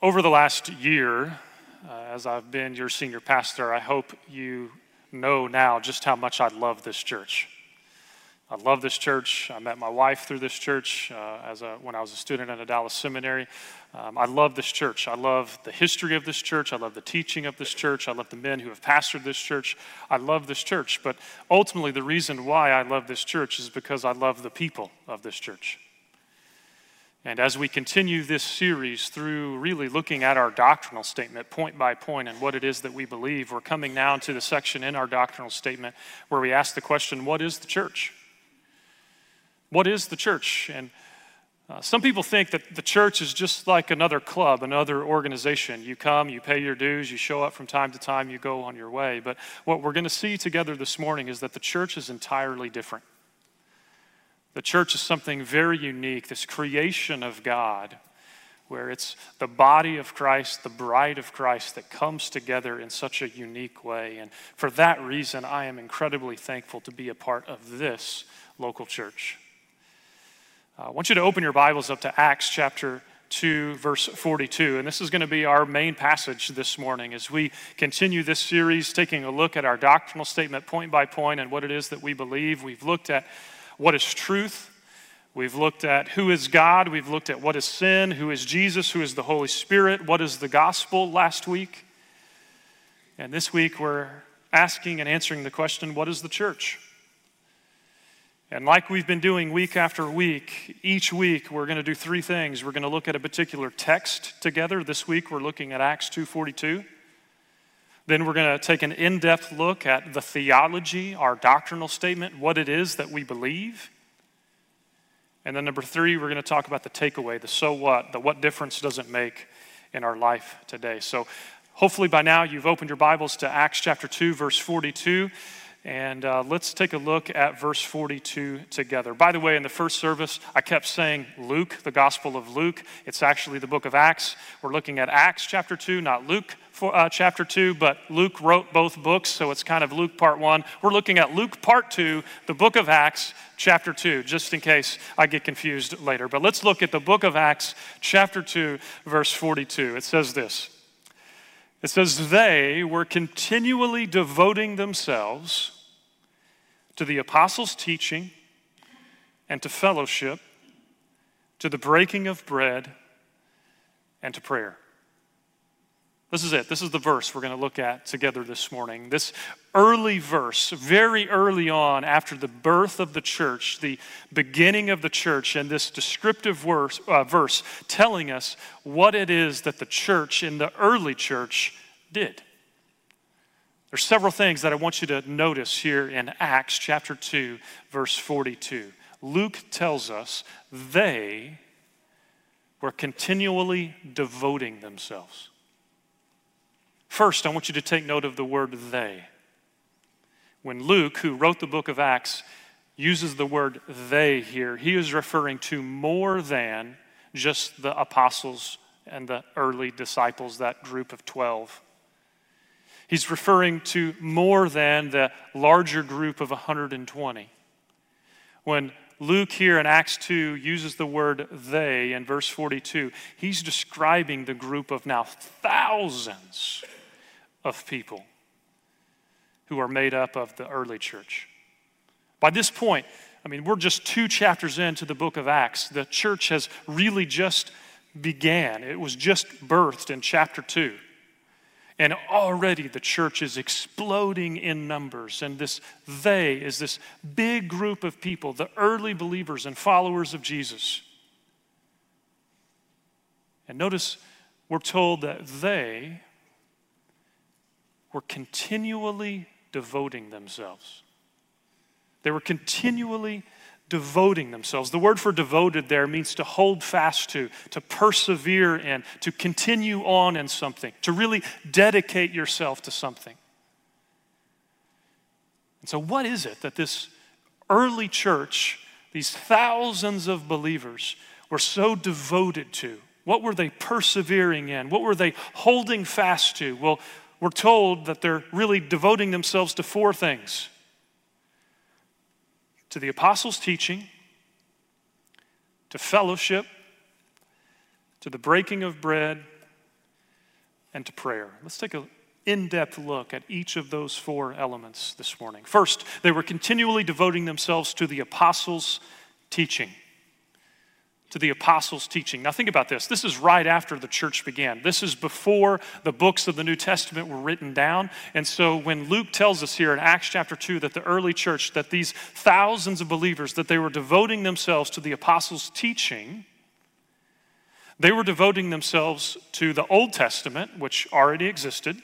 Over the last year, uh, as I've been your senior pastor, I hope you know now just how much I love this church. I love this church. I met my wife through this church uh, as a, when I was a student at a Dallas seminary. Um, I love this church. I love the history of this church. I love the teaching of this church. I love the men who have pastored this church. I love this church. But ultimately, the reason why I love this church is because I love the people of this church. And as we continue this series through really looking at our doctrinal statement point by point and what it is that we believe, we're coming now to the section in our doctrinal statement where we ask the question what is the church? What is the church? And uh, some people think that the church is just like another club, another organization. You come, you pay your dues, you show up from time to time, you go on your way. But what we're going to see together this morning is that the church is entirely different. The church is something very unique, this creation of God, where it's the body of Christ, the bride of Christ that comes together in such a unique way. And for that reason, I am incredibly thankful to be a part of this local church. Uh, I want you to open your Bibles up to Acts chapter 2, verse 42. And this is going to be our main passage this morning as we continue this series, taking a look at our doctrinal statement point by point and what it is that we believe. We've looked at what is truth. We've looked at who is God. We've looked at what is sin, who is Jesus, who is the Holy Spirit, what is the gospel last week. And this week we're asking and answering the question what is the church? And like we've been doing week after week, each week we're going to do three things. We're going to look at a particular text together. This week we're looking at Acts 2:42. Then we're going to take an in depth look at the theology, our doctrinal statement, what it is that we believe. And then, number three, we're going to talk about the takeaway, the so what, the what difference does it make in our life today. So, hopefully, by now you've opened your Bibles to Acts chapter 2, verse 42. And uh, let's take a look at verse 42 together. By the way, in the first service, I kept saying Luke, the Gospel of Luke. It's actually the book of Acts. We're looking at Acts chapter 2, not Luke for, uh, chapter 2, but Luke wrote both books, so it's kind of Luke part 1. We're looking at Luke part 2, the book of Acts, chapter 2, just in case I get confused later. But let's look at the book of Acts, chapter 2, verse 42. It says this It says, They were continually devoting themselves to the apostles' teaching and to fellowship, to the breaking of bread, and to prayer. This is it. This is the verse we're going to look at together this morning. This early verse, very early on after the birth of the church, the beginning of the church, and this descriptive verse, uh, verse telling us what it is that the church in the early church did. There's several things that I want you to notice here in Acts chapter 2, verse 42. Luke tells us they were continually devoting themselves. First, I want you to take note of the word they. When Luke, who wrote the book of Acts, uses the word they here, he is referring to more than just the apostles and the early disciples, that group of 12. He's referring to more than the larger group of 120. When Luke here in Acts 2 uses the word they in verse 42, he's describing the group of now thousands of people who are made up of the early church. By this point, I mean, we're just two chapters into the book of Acts. The church has really just began. It was just birthed in chapter 2. And already the church is exploding in numbers. And this they is this big group of people, the early believers and followers of Jesus. And notice we're told that they were continually devoting themselves. They were continually devoting themselves. The word for devoted there means to hold fast to, to persevere in, to continue on in something, to really dedicate yourself to something. And so, what is it that this early church, these thousands of believers, were so devoted to? What were they persevering in? What were they holding fast to? Well, we're told that they're really devoting themselves to four things to the apostles' teaching, to fellowship, to the breaking of bread, and to prayer. Let's take an in depth look at each of those four elements this morning. First, they were continually devoting themselves to the apostles' teaching to the apostles' teaching. Now, think about this. This is right after the church began. This is before the books of the New Testament were written down. And so, when Luke tells us here in Acts chapter 2 that the early church, that these thousands of believers, that they were devoting themselves to the apostles' teaching, they were devoting themselves to the Old Testament, which already existed,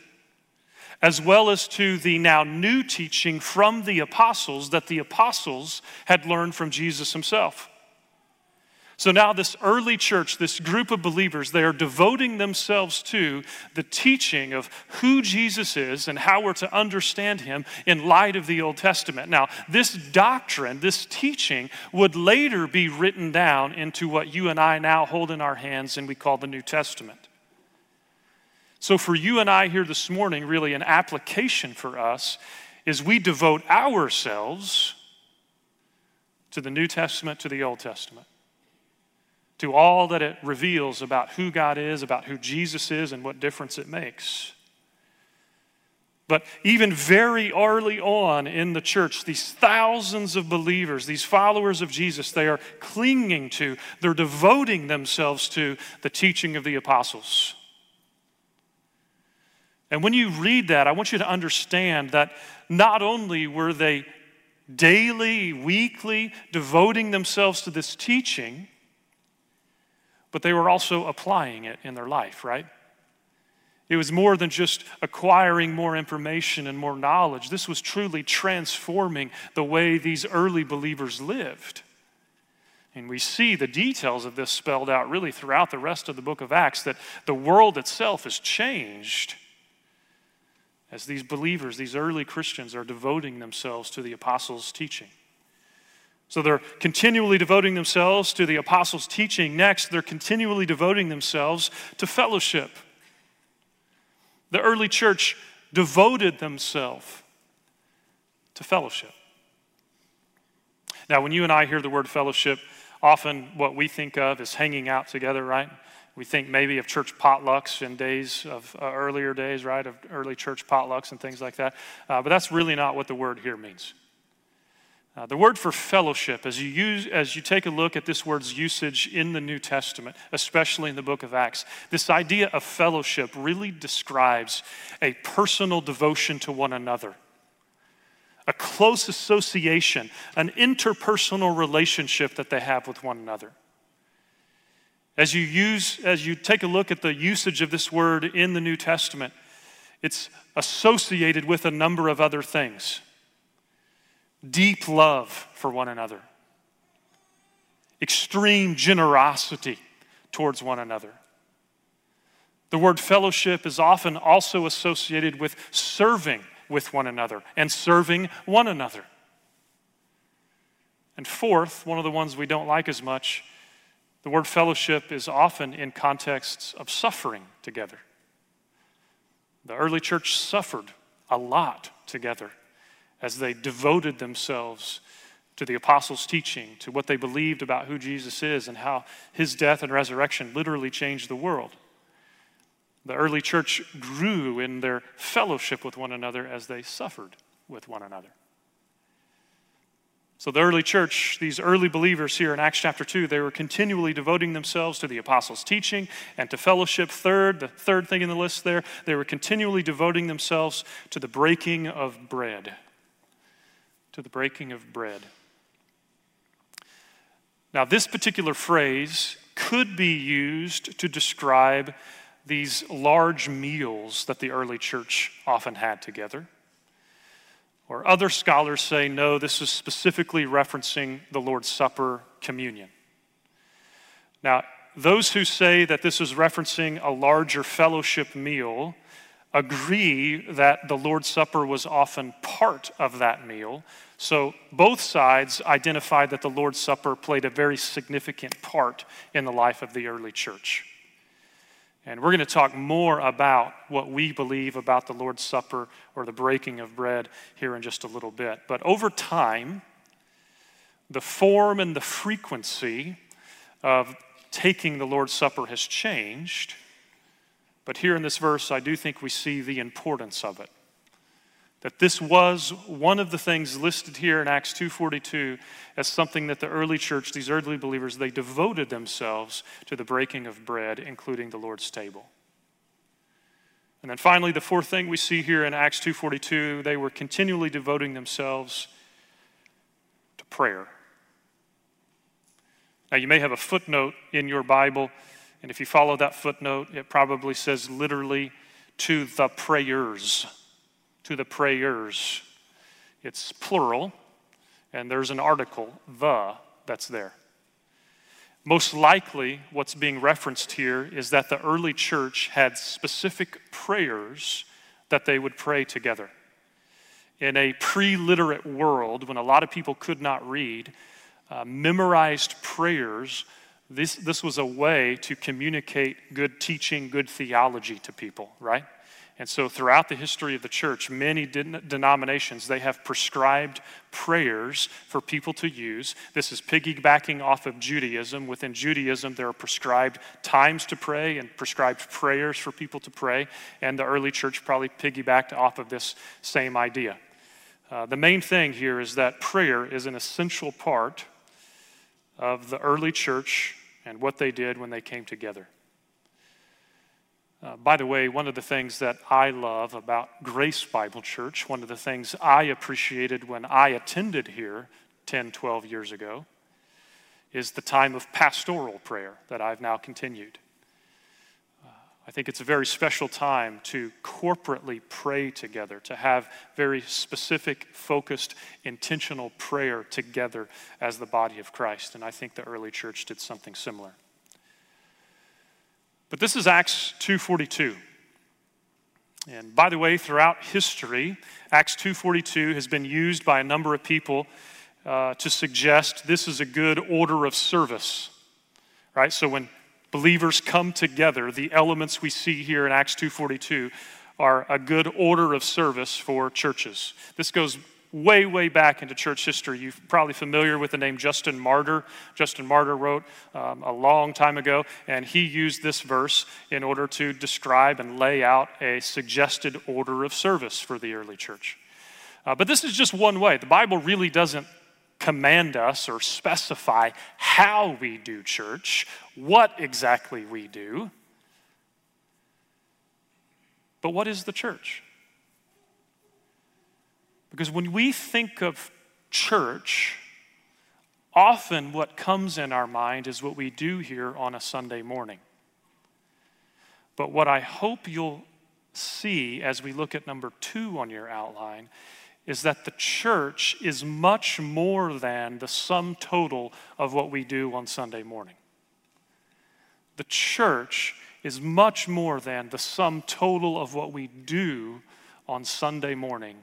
as well as to the now new teaching from the apostles that the apostles had learned from Jesus himself. So now, this early church, this group of believers, they are devoting themselves to the teaching of who Jesus is and how we're to understand him in light of the Old Testament. Now, this doctrine, this teaching, would later be written down into what you and I now hold in our hands and we call the New Testament. So, for you and I here this morning, really an application for us is we devote ourselves to the New Testament, to the Old Testament to all that it reveals about who God is, about who Jesus is, and what difference it makes. But even very early on in the church, these thousands of believers, these followers of Jesus, they are clinging to, they're devoting themselves to the teaching of the apostles. And when you read that, I want you to understand that not only were they daily, weekly devoting themselves to this teaching, but they were also applying it in their life, right? It was more than just acquiring more information and more knowledge. This was truly transforming the way these early believers lived. And we see the details of this spelled out really throughout the rest of the book of Acts that the world itself is changed as these believers, these early Christians, are devoting themselves to the apostles' teaching. So they're continually devoting themselves to the apostles' teaching. Next, they're continually devoting themselves to fellowship. The early church devoted themselves to fellowship. Now, when you and I hear the word fellowship, often what we think of is hanging out together, right? We think maybe of church potlucks in days of uh, earlier days, right? Of early church potlucks and things like that. Uh, but that's really not what the word here means. Uh, the word for fellowship, as you, use, as you take a look at this word's usage in the New Testament, especially in the book of Acts, this idea of fellowship really describes a personal devotion to one another, a close association, an interpersonal relationship that they have with one another. As you use, as you take a look at the usage of this word in the New Testament, it's associated with a number of other things deep love for one another, extreme generosity towards one another. The word fellowship is often also associated with serving with one another and serving one another. And fourth, one of the ones we don't like as much, the word fellowship is often in contexts of suffering together. The early church suffered a lot together as they devoted themselves to the apostles' teaching, to what they believed about who Jesus is and how his death and resurrection literally changed the world. The early church grew in their fellowship with one another as they suffered with one another. So, the early church, these early believers here in Acts chapter 2, they were continually devoting themselves to the apostles' teaching and to fellowship. Third, the third thing in the list there, they were continually devoting themselves to the breaking of bread to the breaking of bread. Now, this particular phrase could be used to describe these large meals that the early church often had together. Or other scholars say, no, this is specifically referencing the Lord's Supper communion. Now, those who say that this is referencing a larger fellowship meal agree that the Lord's Supper was often part of that meal. So both sides identified that the Lord's Supper played a very significant part in the life of the early church. And we're going to talk more about what we believe about the Lord's Supper or the breaking of bread here in just a little bit. But over time, the form and the frequency of taking the Lord's Supper has changed But here in this verse, I do think we see the importance of it. That this was one of the things listed here in Acts 2:42 as something that the early church, these early believers, they devoted themselves to the breaking of bread, including the Lord's table. And then finally, the fourth thing we see here in Acts 2:42, they were continually devoting themselves to prayer. Now, you may have a footnote in your Bible, and if you follow that footnote, it probably says literally to the prayers. To the prayers. It's plural, and there's an article, the, that's there. Most likely, what's being referenced here is that the early church had specific prayers that they would pray together. In a pre literate world, when a lot of people could not read, uh, memorized prayers, this, this was a way to communicate good teaching, good theology to people, right? And so throughout the history of the church, many denominations, they have prescribed prayers for people to use. This is piggybacking off of Judaism. Within Judaism, there are prescribed times to pray and prescribed prayers for people to pray. And the early church probably piggybacked off of this same idea. Uh, the main thing here is that prayer is an essential part of the early church and what they did when they came together. Uh, by the way, one of the things that I love about Grace Bible Church, one of the things I appreciated when I attended here 10, 12 years ago, is the time of pastoral prayer that I've now continued. I think it's a very special time to corporately pray together, to have very specific, focused, intentional prayer together as the body of Christ. And I think the early church did something similar. But this is Acts 2:42. And by the way, throughout history, Acts 2:42 has been used by a number of people uh, to suggest this is a good order of service. Right? So when believers come together, the elements we see here in Acts 2:42 are a good order of service for churches. This goes way, way back into church history. You're probably familiar with the name Justin Martyr. Justin Martyr wrote um, a long time ago, and he used this verse in order to describe and lay out a suggested order of service for the early church. Uh, but this is just one way. The Bible really doesn't command us or specify how we do church, what exactly we do. But what is the church? Because when we think of church, often what comes in our mind is what we do here on a Sunday morning. But what I hope you'll see as we look at number two on your outline is that the church is much more than the sum total of what we do on Sunday morning. The church is much more than the sum total of what we do on Sunday morning.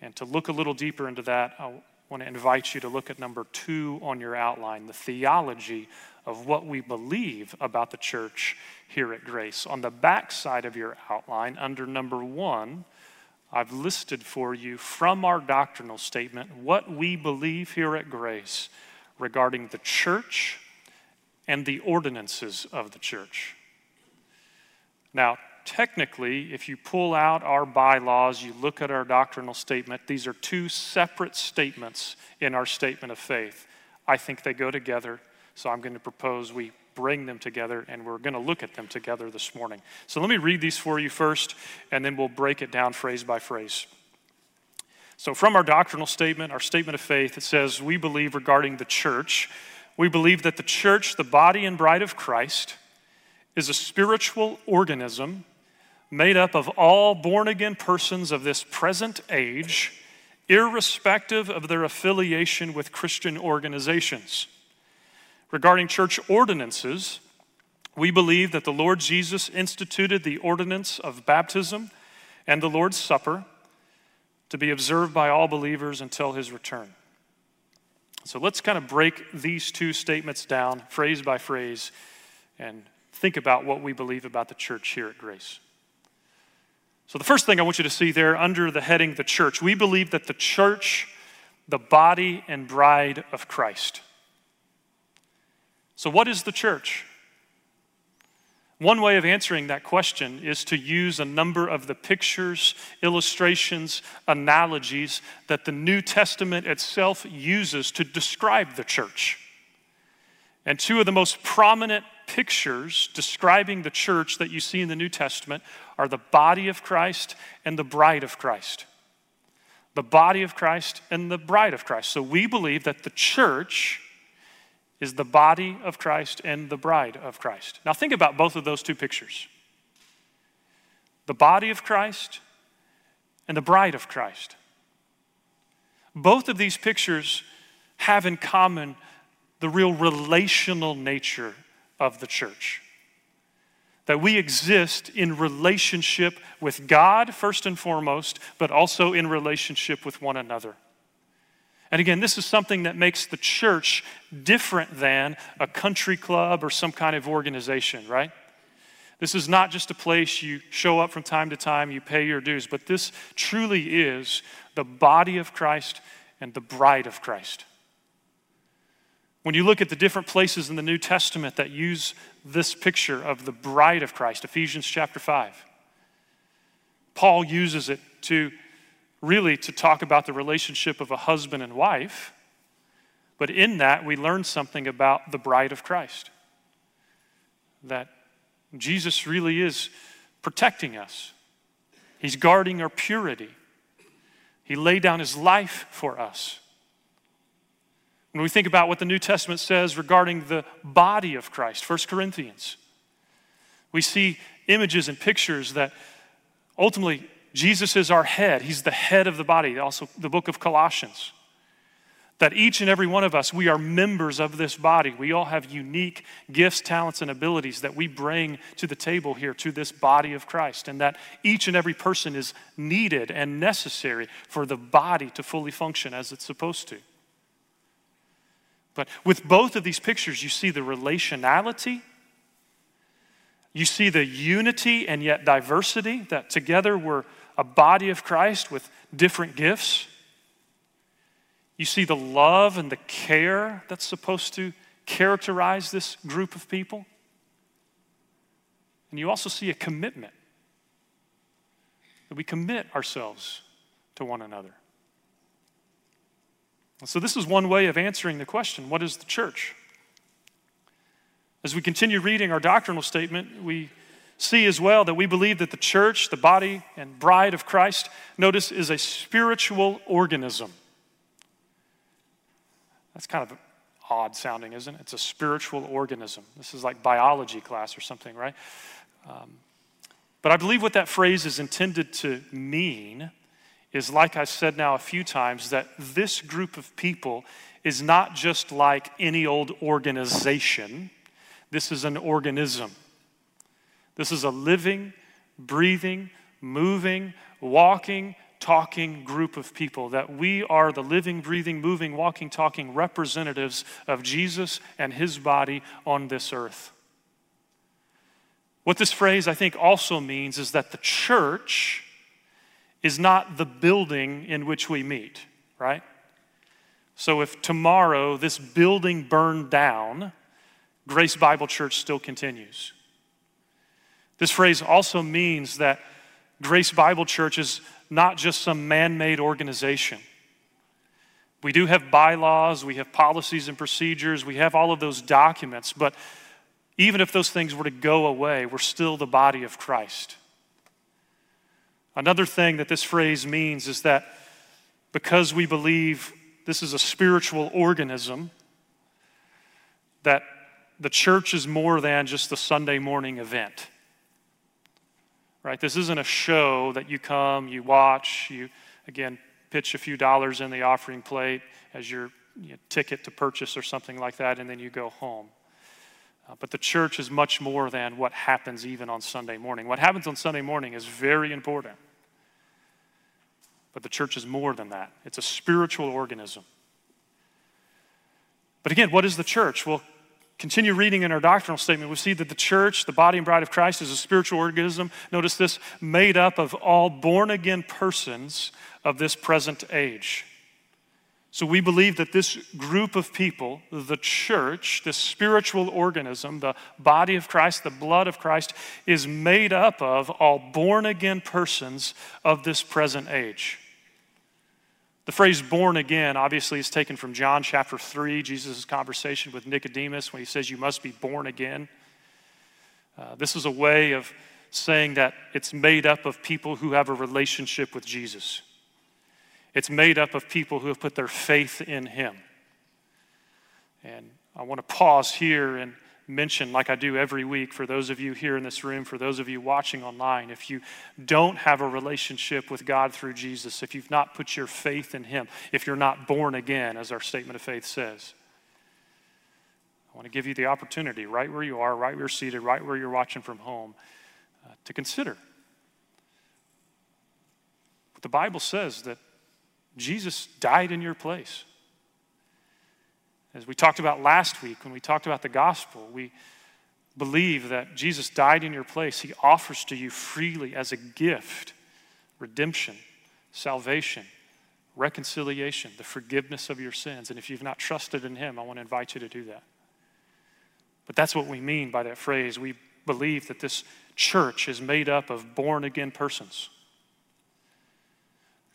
And to look a little deeper into that, I want to invite you to look at number two on your outline the theology of what we believe about the church here at Grace. On the back side of your outline, under number one, I've listed for you from our doctrinal statement what we believe here at Grace regarding the church and the ordinances of the church. Now, technically, if you pull out our bylaws, you look at our doctrinal statement, these are two separate statements in our statement of faith. I think they go together, so I'm going to propose we bring them together, and we're going to look at them together this morning. So let me read these for you first, and then we'll break it down phrase by phrase. So, from our doctrinal statement, our statement of faith, it says, We believe regarding the church, we believe that the church, the body and bride of Christ, is a spiritual organism made up of all born again persons of this present age, irrespective of their affiliation with Christian organizations. Regarding church ordinances, we believe that the Lord Jesus instituted the ordinance of baptism and the Lord's Supper to be observed by all believers until his return. So let's kind of break these two statements down, phrase by phrase, and think about what we believe about the church here at Grace. So, the first thing I want you to see there under the heading the church, we believe that the church, the body and bride of Christ. So, what is the church? One way of answering that question is to use a number of the pictures, illustrations, analogies that the New Testament itself uses to describe the church. And two of the most prominent pictures describing the church that you see in the New Testament are the body of Christ and the bride of Christ. The body of Christ and the bride of Christ. So we believe that the church is the body of Christ and the bride of Christ. Now, think about both of those two pictures the body of Christ and the bride of Christ. Both of these pictures have in common the real relational nature of the church. That we exist in relationship with God, first and foremost, but also in relationship with one another. And again, this is something that makes the church different than a country club or some kind of organization, right? This is not just a place you show up from time to time, you pay your dues, but this truly is the body of Christ and the bride of Christ. When you look at the different places in the New Testament that use this picture of the bride of Christ, Ephesians chapter 5, Paul uses it to really to talk about the relationship of a husband and wife. But in that, we learn something about the bride of Christ. That Jesus really is protecting us, He's guarding our purity. He laid down His life for us. When we think about what the New Testament says regarding the body of Christ, 1 Corinthians, we see images and pictures that ultimately Jesus is our head. He's the head of the body. Also, the book of Colossians. That each and every one of us, we are members of this body. We all have unique gifts, talents, and abilities that we bring to the table here, to this body of Christ. And that each and every person is needed and necessary for the body to fully function as it's supposed to. But with both of these pictures, you see the relationality you see the unity and yet diversity, that together we're a body of Christ with different gifts. You see the love and the care that's supposed to characterize this group of people. And you also see a commitment that we commit ourselves to one another. So, this is one way of answering the question what is the church? As we continue reading our doctrinal statement, we see as well that we believe that the church, the body and bride of Christ, notice, is a spiritual organism. That's kind of odd sounding, isn't it? It's a spiritual organism. This is like biology class or something, right? Um, but I believe what that phrase is intended to mean is, like I said now a few times, that this group of people is not just like any old organization, this is an organism. This is a living, breathing, moving, walking, talking group of people, that we are the living, breathing, moving, walking, talking representatives of Jesus and his body on this earth. What this phrase, I think, also means is that the church is not the building in which we meet, right? So if tomorrow this building burned down, Grace Bible Church still continues. This phrase also means that Grace Bible Church is not just some man made organization. We do have bylaws, we have policies and procedures, we have all of those documents, but even if those things were to go away, we're still the body of Christ. Another thing that this phrase means is that because we believe this is a spiritual organism, that the church is more than just the Sunday morning event right? This isn't a show that you come, you watch, you, again, pitch a few dollars in the offering plate as your you know, ticket to purchase or something like that, and then you go home. Uh, but the church is much more than what happens even on Sunday morning. What happens on Sunday morning is very important. But the church is more than that, it's a spiritual organism. But again, what is the church? Well, continue reading in our doctrinal statement, we see that the church, the body and bride of Christ, is a spiritual organism. Notice this made up of all born again persons of this present age. So we believe that this group of people, the church, this spiritual organism, the body of Christ, the blood of Christ, is made up of all born again persons of this present age. The phrase born again obviously is taken from John chapter 3, Jesus' conversation with Nicodemus when he says, You must be born again. Uh, this is a way of saying that it's made up of people who have a relationship with Jesus. It's made up of people who have put their faith in Him. And I want to pause here and mention, like I do every week, for those of you here in this room, for those of you watching online, if you don't have a relationship with God through Jesus, if you've not put your faith in Him, if you're not born again, as our statement of faith says, I want to give you the opportunity, right where you are, right where you're seated, right where you're watching from home, uh, to consider. But the Bible says that Jesus died in your place. As we talked about last week when we talked about the gospel, we believe that Jesus died in your place. He offers to you freely as a gift redemption, salvation, reconciliation, the forgiveness of your sins. And if you've not trusted in Him, I want to invite you to do that. But that's what we mean by that phrase. We believe that this church is made up of born again persons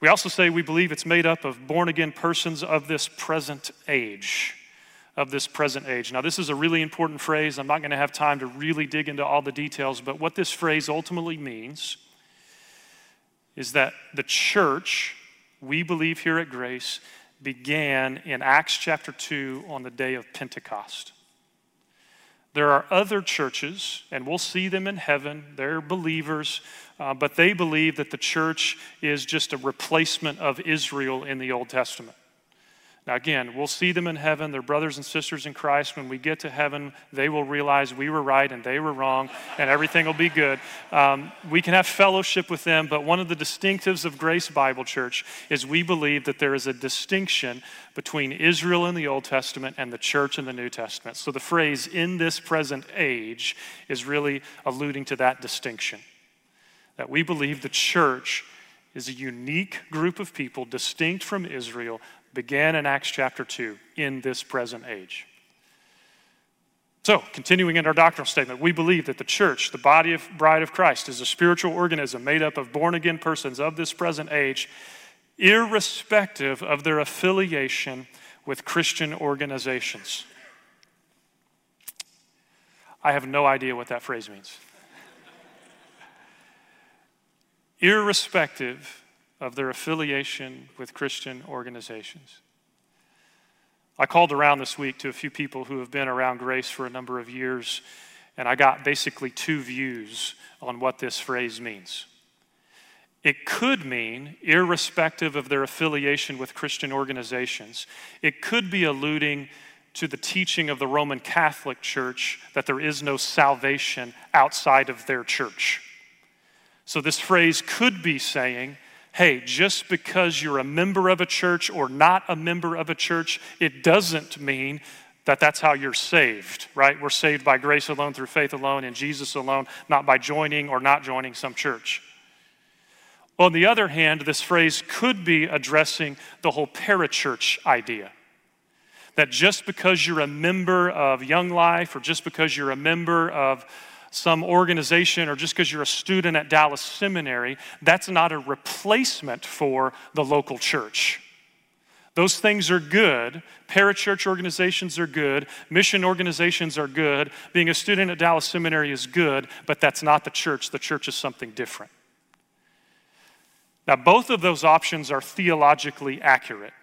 we also say we believe it's made up of born again persons of this present age. Of this present age. Now, this is a really important phrase. I'm not going to have time to really dig into all the details, but what this phrase ultimately means is that the church, we believe here at Grace, began in Acts chapter 2 on the day of Pentecost. There are other churches, and we'll see them in heaven. They're believers, uh, but they believe that the church is just a replacement of Israel in the Old Testament. Now, again, we'll see them in heaven. They're brothers and sisters in Christ. When we get to heaven, they will realize we were right and they were wrong, and everything will be good. Um, we can have fellowship with them, but one of the distinctives of Grace Bible Church is we believe that there is a distinction between Israel in the Old Testament and the church in the New Testament. So the phrase in this present age is really alluding to that distinction. That we believe the church is a unique group of people distinct from Israel began in Acts chapter 2 in this present age. So, continuing in our doctrinal statement, we believe that the church, the body of bride of Christ, is a spiritual organism made up of born again persons of this present age, irrespective of their affiliation with Christian organizations. I have no idea what that phrase means. irrespective of their affiliation with Christian organizations. I called around this week to a few people who have been around Grace for a number of years, and I got basically two views on what this phrase means. It could mean, irrespective of their affiliation with Christian organizations, it could be alluding to the teaching of the Roman Catholic Church that there is no salvation outside of their church. So, this phrase could be saying, hey, just because you're a member of a church or not a member of a church, it doesn't mean that that's how you're saved, right? We're saved by grace alone, through faith alone, in Jesus alone, not by joining or not joining some church. On the other hand, this phrase could be addressing the whole parachurch idea. That just because you're a member of Young Life or just because you're a member of some organization or just because you're a student at Dallas Seminary, that's not a replacement for the local church. Those things are good. Parachurch organizations are good. Mission organizations are good. Being a student at Dallas Seminary is good, but that's not the church. The church is something different. Now, both of those options are theologically accurate.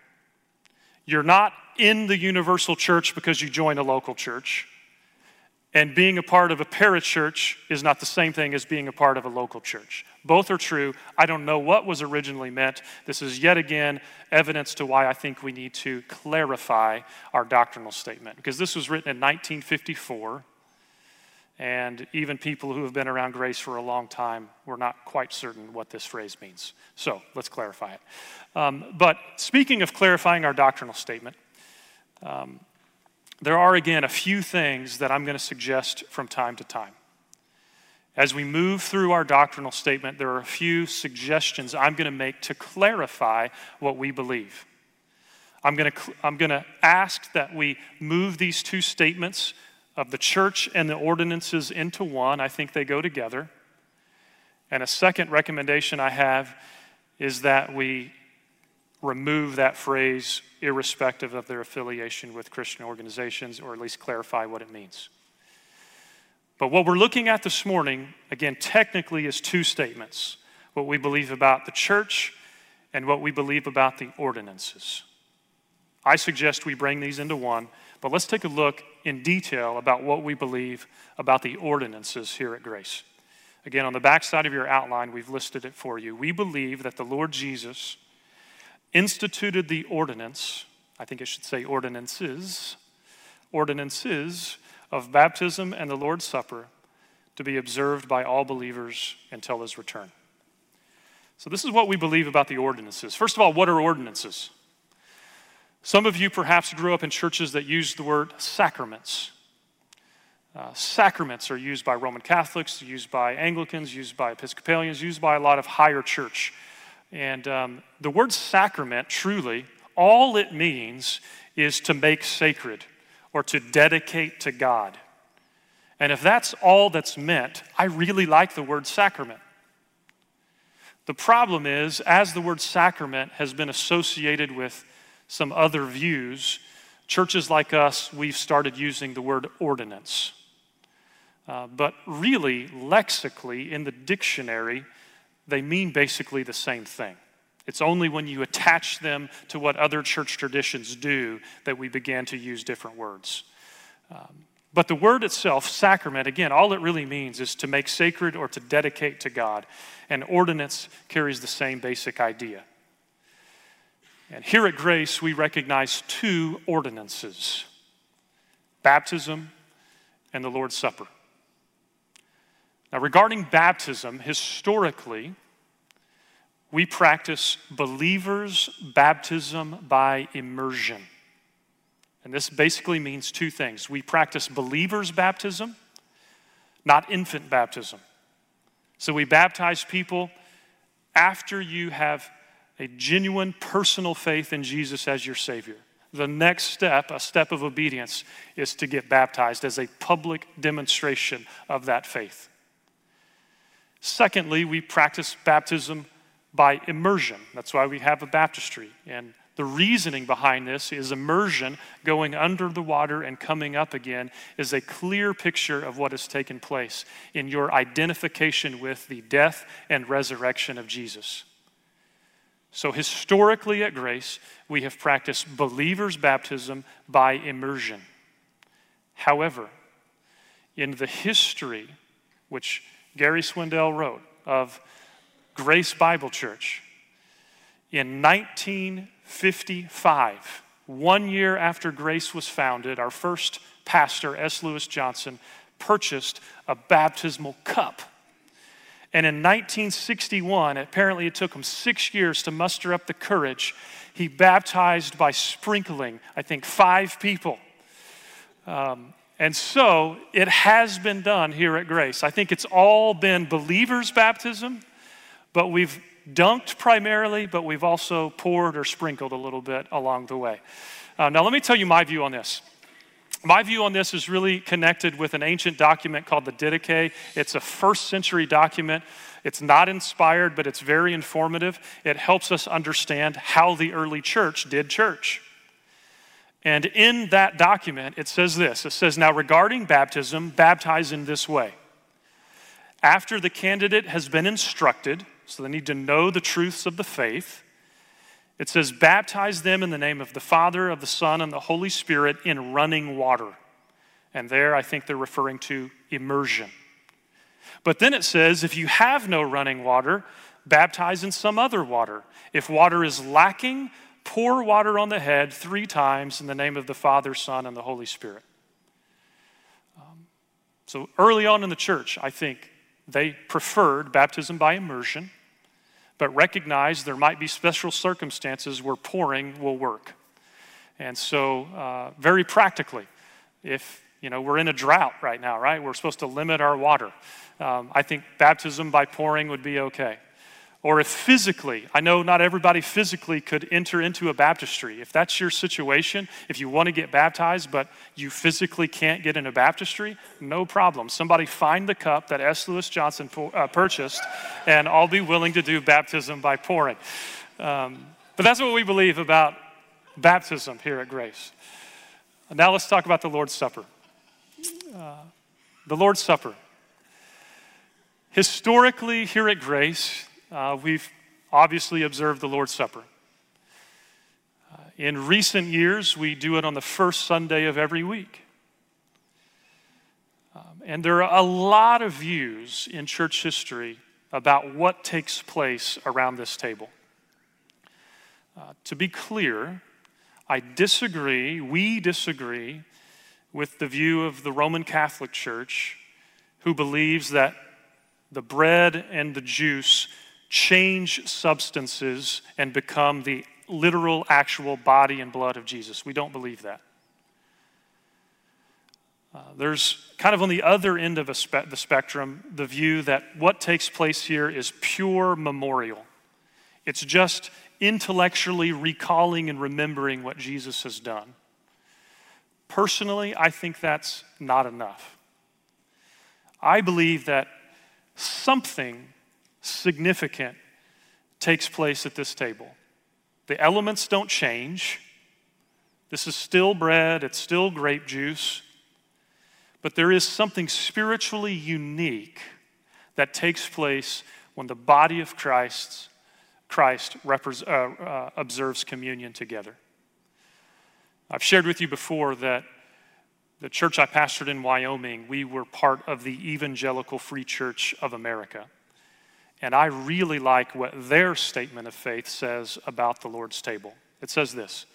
You're not in the universal church because you join a local church. And being a part of a parachurch is not the same thing as being a part of a local church. Both are true. I don't know what was originally meant. This is yet again evidence to why I think we need to clarify our doctrinal statement. Because this was written in 1954, and even people who have been around grace for a long time were not quite certain what this phrase means. So let's clarify it. Um, but speaking of clarifying our doctrinal statement, um, there are, again, a few things that I'm going to suggest from time to time. As we move through our doctrinal statement, there are a few suggestions I'm going to make to clarify what we believe. I'm going to I'm going to ask that we move these two statements of the church and the ordinances into one. I think they go together. And a second recommendation I have is that we remove that phrase irrespective of their affiliation with Christian organizations, or at least clarify what it means. But what we're looking at this morning, again, technically is two statements what we believe about the church and what we believe about the ordinances. I suggest we bring these into one, but let's take a look in detail about what we believe about the ordinances here at Grace. Again, on the backside of your outline, we've listed it for you. We believe that the Lord Jesus instituted the ordinance, I think it should say ordinances, ordinances of baptism and the Lord's Supper to be observed by all believers until his return. So, this is what we believe about the ordinances. First of all, what are ordinances? Some of you perhaps grew up in churches that used the word sacraments. Uh, sacraments are used by Roman Catholics, used by Anglicans, used by Episcopalians, used by a lot of higher church. And um, the word sacrament, truly, all it means is to make sacred or to dedicate to God. And if that's all that's meant, I really like the word sacrament. The problem is, as the word sacrament has been associated with some other views, churches like us, we've started using the word ordinance. Uh, but really, lexically, in the dictionary, they mean basically the same thing. It's only when you attach them to what other church traditions do that we begin to use different words. Um, but the word itself, sacrament, again, all it really means is to make sacred or to dedicate to God. And ordinance carries the same basic idea. And here at Grace, we recognize two ordinances baptism and the Lord's Supper. Now, regarding baptism, historically, we practice believers' baptism by immersion. And this basically means two things. We practice believers' baptism, not infant baptism. So we baptize people after you have a genuine personal faith in Jesus as your Savior. The next step, a step of obedience, is to get baptized as a public demonstration of that faith. Secondly, we practice baptism by immersion. That's why we have a baptistry. And the reasoning behind this is immersion, going under the water and coming up again, is a clear picture of what has taken place in your identification with the death and resurrection of Jesus. So, historically at Grace, we have practiced believers' baptism by immersion. However, in the history, which Gary Swindell wrote, of Grace Bible Church, in 1955, one year after Grace was founded, our first pastor, S. Lewis Johnson, purchased a baptismal cup and in 1961, apparently it took him six years to muster up the courage. He baptized by sprinkling, I think, five people. Um, and so it has been done here at Grace. I think it's all been believers' baptism, but we've dunked primarily, but we've also poured or sprinkled a little bit along the way. Uh, now, let me tell you my view on this. My view on this is really connected with an ancient document called the Didache. It's a first century document. It's not inspired, but it's very informative. It helps us understand how the early church did church. And in that document, it says this it says, Now regarding baptism, baptize in this way. After the candidate has been instructed, so they need to know the truths of the faith, it says, baptize them in the name of the Father, of the Son, and the Holy Spirit in running water. And there I think they're referring to immersion. But then it says, if you have no running water, baptize in some other water. If water is lacking, pour water on the head three times in the name of the Father, Son, and the Holy Spirit. Um, so early on in the church, I think they preferred baptism by immersion but recognize there might be special circumstances where pouring will work. And so, uh, very practically, if you know we're in a drought right now, right? We're supposed to limit our water. Um, I think baptism by pouring would be okay. Or if physically, I know not everybody physically could enter into a baptistry. If that's your situation, if you want to get baptized, but you physically can't get in a baptistry, no problem. Somebody find the cup that S. Lewis Johnson uh, purchased, and I'll be willing to do baptism by pouring. Um, but that's what we believe about baptism here at Grace. Now let's talk about the Lord's Supper. Uh, the Lord's Supper. Historically, here at Grace, uh, we've obviously observed the Lord's Supper. Uh, in recent years, we do it on the first Sunday of every week. Um, and there are a lot of views in church history about what takes place around this table. Uh, to be clear, I disagree, we disagree with the view of the Roman Catholic Church, who believes that the bread and the juice change substances and become the literal, actual body and blood of Jesus. We don't believe that. Uh, there's kind of on the other end of spe- the spectrum the view that what takes place here is pure memorial. It's just intellectually recalling and remembering what Jesus has done. Personally, I think that's not enough. I believe that something significant takes place at this table. The elements don't change. This is still bread, it's still grape juice. But there is something spiritually unique that takes place when the body of Christ, Christ uh, uh, observes communion together. I've shared with you before that the church I pastored in Wyoming, we were part of the Evangelical Free Church of America. And I really like what their statement of faith says about the Lord's table. It says this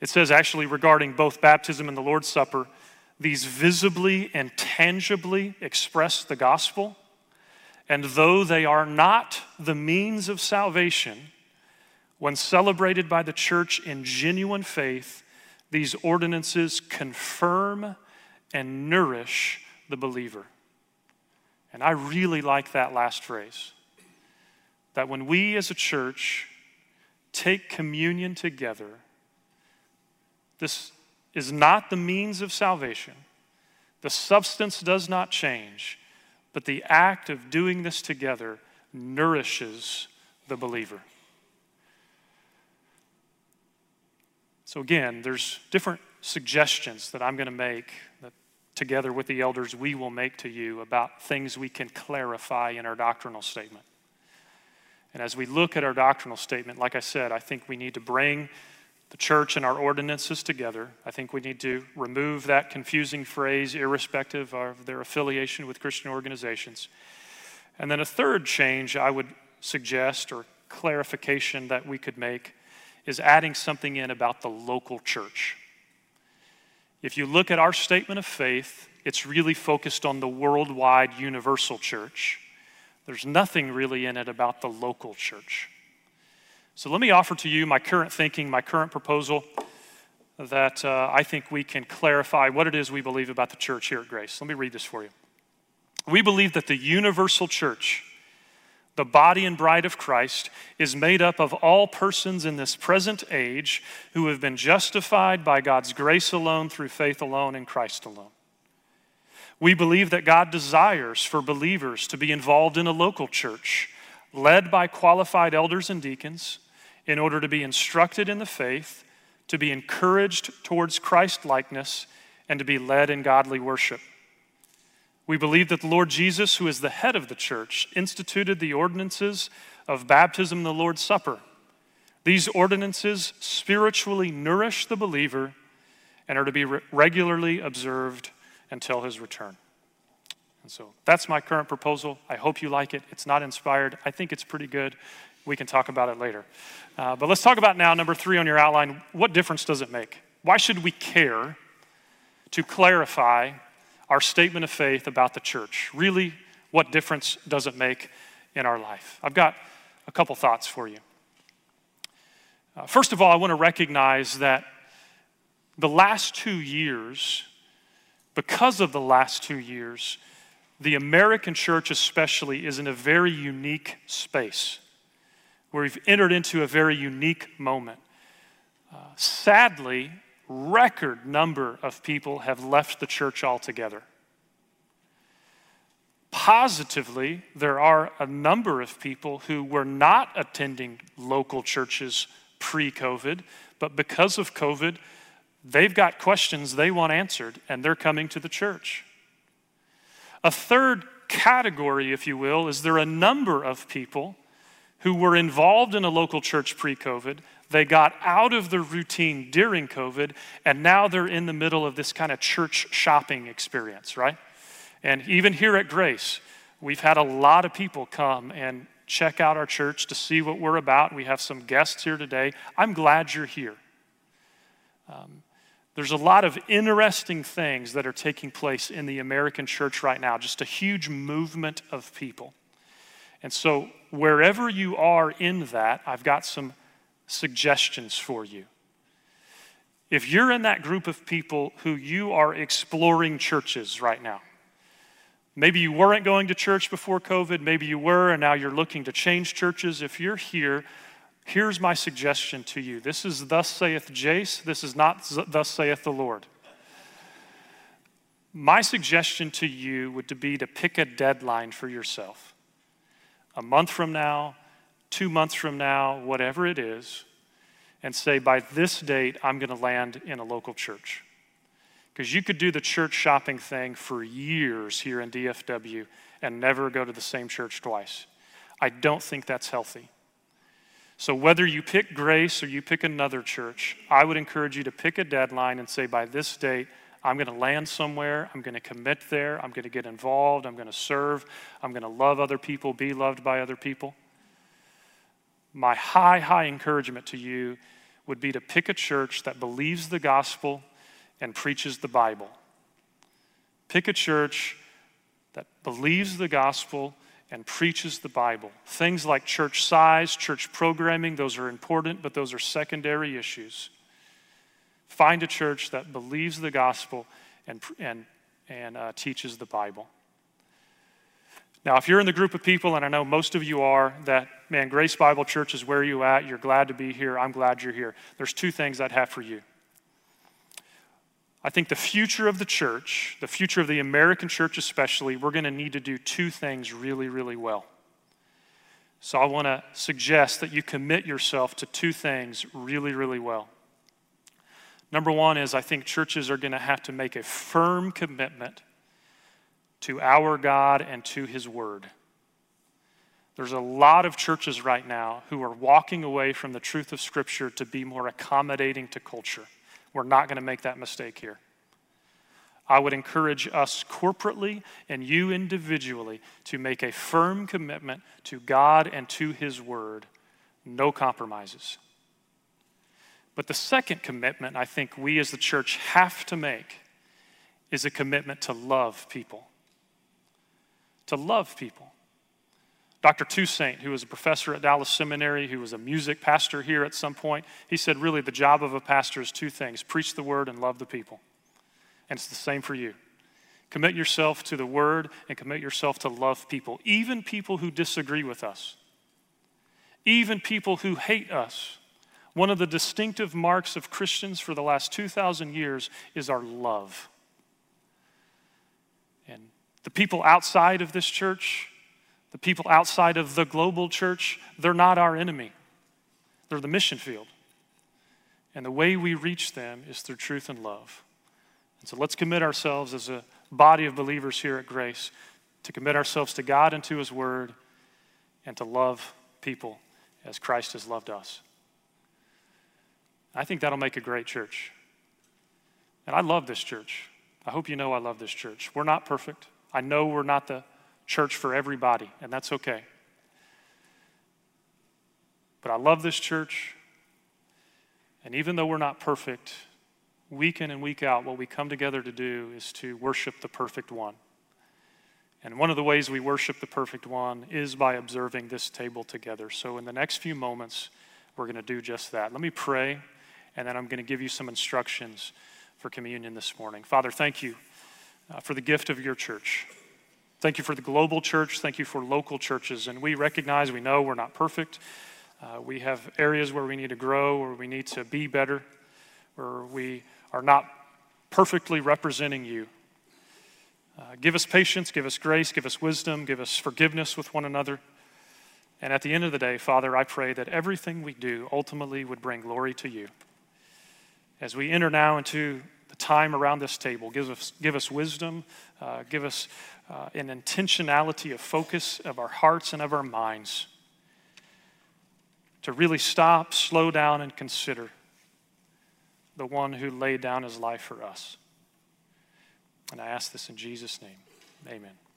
it says, actually, regarding both baptism and the Lord's Supper, these visibly and tangibly express the gospel. And though they are not the means of salvation, when celebrated by the church in genuine faith, these ordinances confirm and nourish the believer. And I really like that last phrase that when we as a church take communion together, this is not the means of salvation. The substance does not change, but the act of doing this together nourishes the believer. So, again, there's different suggestions that I'm going to make together with the elders, we will make to you about things we can clarify in our doctrinal statement. And as we look at our doctrinal statement, like I said, I think we need to bring the church and our ordinances together. I think we need to remove that confusing phrase, irrespective of their affiliation with Christian organizations. And then a third change I would suggest or clarification that we could make is adding something in about the local church. If you look at our statement of faith, it's really focused on the worldwide universal church. There's nothing really in it about the local church. So let me offer to you my current thinking, my current proposal that uh, I think we can clarify what it is we believe about the church here at Grace. Let me read this for you. We believe that the universal church the body and bride of Christ, is made up of all persons in this present age who have been justified by God's grace alone through faith alone in Christ alone. We believe that God desires for believers to be involved in a local church led by qualified elders and deacons in order to be instructed in the faith, to be encouraged towards Christ likeness, and to be led in godly worship. We believe that the Lord Jesus, who is the head of the church, instituted the ordinances of baptism and the Lord's Supper. These ordinances spiritually nourish the believer and are to be re- regularly observed until his return. And so that's my current proposal. I hope you like it. It's not inspired. I think it's pretty good. We can talk about it later. Uh, but let's talk about now, number three on your outline what difference does it make? Why should we care to clarify our statement of faith about the church. Really, what difference does it make in our life? I've got a couple thoughts for you. Uh, first of all, I want to recognize that the last two years, because of the last two years, the American church, especially, is in a very unique space where we've entered into a very unique moment. Uh, sadly, record number of people have left the church altogether. Positively, there are a number of people who were not attending local churches pre COVID, but because of COVID, they've got questions they want answered and they're coming to the church. A third category, if you will, is there a number of people who were involved in a local church pre COVID. They got out of the routine during COVID, and now they're in the middle of this kind of church shopping experience, right? And even here at Grace, we've had a lot of people come and check out our church to see what we're about. We have some guests here today. I'm glad you're here. Um, there's a lot of interesting things that are taking place in the American church right now, just a huge movement of people. And so, wherever you are in that, I've got some suggestions for you. If you're in that group of people who you are exploring churches right now, maybe you weren't going to church before COVID, maybe you were, and now you're looking to change churches. If you're here, here's my suggestion to you. This is thus saith Jace, this is not thus saith the Lord. My suggestion to you would be to pick a deadline for yourself a month from now, two months from now, whatever it is, and say, by this date, I'm going to land in a local church. Because you could do the church shopping thing for years here in DFW and never go to the same church twice. I don't think that's healthy. So, whether you pick Grace or you pick another church, I would encourage you to pick a deadline and say, by this date, I'm going to land somewhere. I'm going to commit there. I'm going to get involved. I'm going to serve. I'm going to love other people, be loved by other people. My high, high encouragement to you would be to pick a church that believes the gospel and preaches the Bible. Pick a church that believes the gospel and preaches the Bible. Things like church size, church programming, those are important, but those are secondary issues. Find a church that believes the gospel and, and, and uh, teaches the Bible. Now, if you're in the group of people, and I know most of you are, that, man, Grace Bible Church is where you at, you're glad to be here, I'm glad you're here. There's two things I'd have for you. I think the future of the church, the future of the American church especially, we're going to need to do two things really, really well. So I want to suggest that you commit yourself to two things really, really well. Number one is I think churches are going to have to make a firm commitment to our God and to His Word. There's a lot of churches right now who are walking away from the truth of Scripture to be more accommodating to culture. We're not going to make that mistake here. I would encourage us corporately and you individually to make a firm commitment to God and to His Word. No compromises. But the second commitment I think we as the church have to make is a commitment to love people. To love people. Dr. Toussaint, who was a professor at Dallas Seminary, who was a music pastor here at some point, he said, really, the job of a pastor is two things preach the word and love the people. And it's the same for you. Commit yourself to the word and commit yourself to love people, even people who disagree with us, even people who hate us. One of the distinctive marks of Christians for the last 2,000 years is our love. The people outside of this church, the people outside of the global church, they're not our enemy. They're the mission field. And the way we reach them is through truth and love. And so let's commit ourselves as a body of believers here at Grace to commit ourselves to God and to His Word and to love people as Christ has loved us. I think that'll make a great church. And I love this church. I hope you know I love this church. We're not perfect. I know we're not the church for everybody, and that's okay. But I love this church. And even though we're not perfect, week in and week out, what we come together to do is to worship the perfect one. And one of the ways we worship the perfect one is by observing this table together. So, in the next few moments, we're going to do just that. Let me pray and then I'm going to give you some instructions for communion this morning. Father, thank you uh, for the gift of your church. Thank you for the global church. Thank you for local churches. And we recognize, we know we're not perfect. Uh, we have areas where we need to grow, where we need to be better, where we are not perfectly representing you. Uh, give us patience, give us grace, give us wisdom, give us forgiveness with one another. And at the end of the day, Father, I pray that everything we do ultimately would bring glory to you. As we enter now into time around this table, give us, give us wisdom, uh, give us uh, an intentionality of focus of our hearts and of our minds to really stop, slow down, and consider the one who laid down his life for us. And I ask this in Jesus' name. Amen.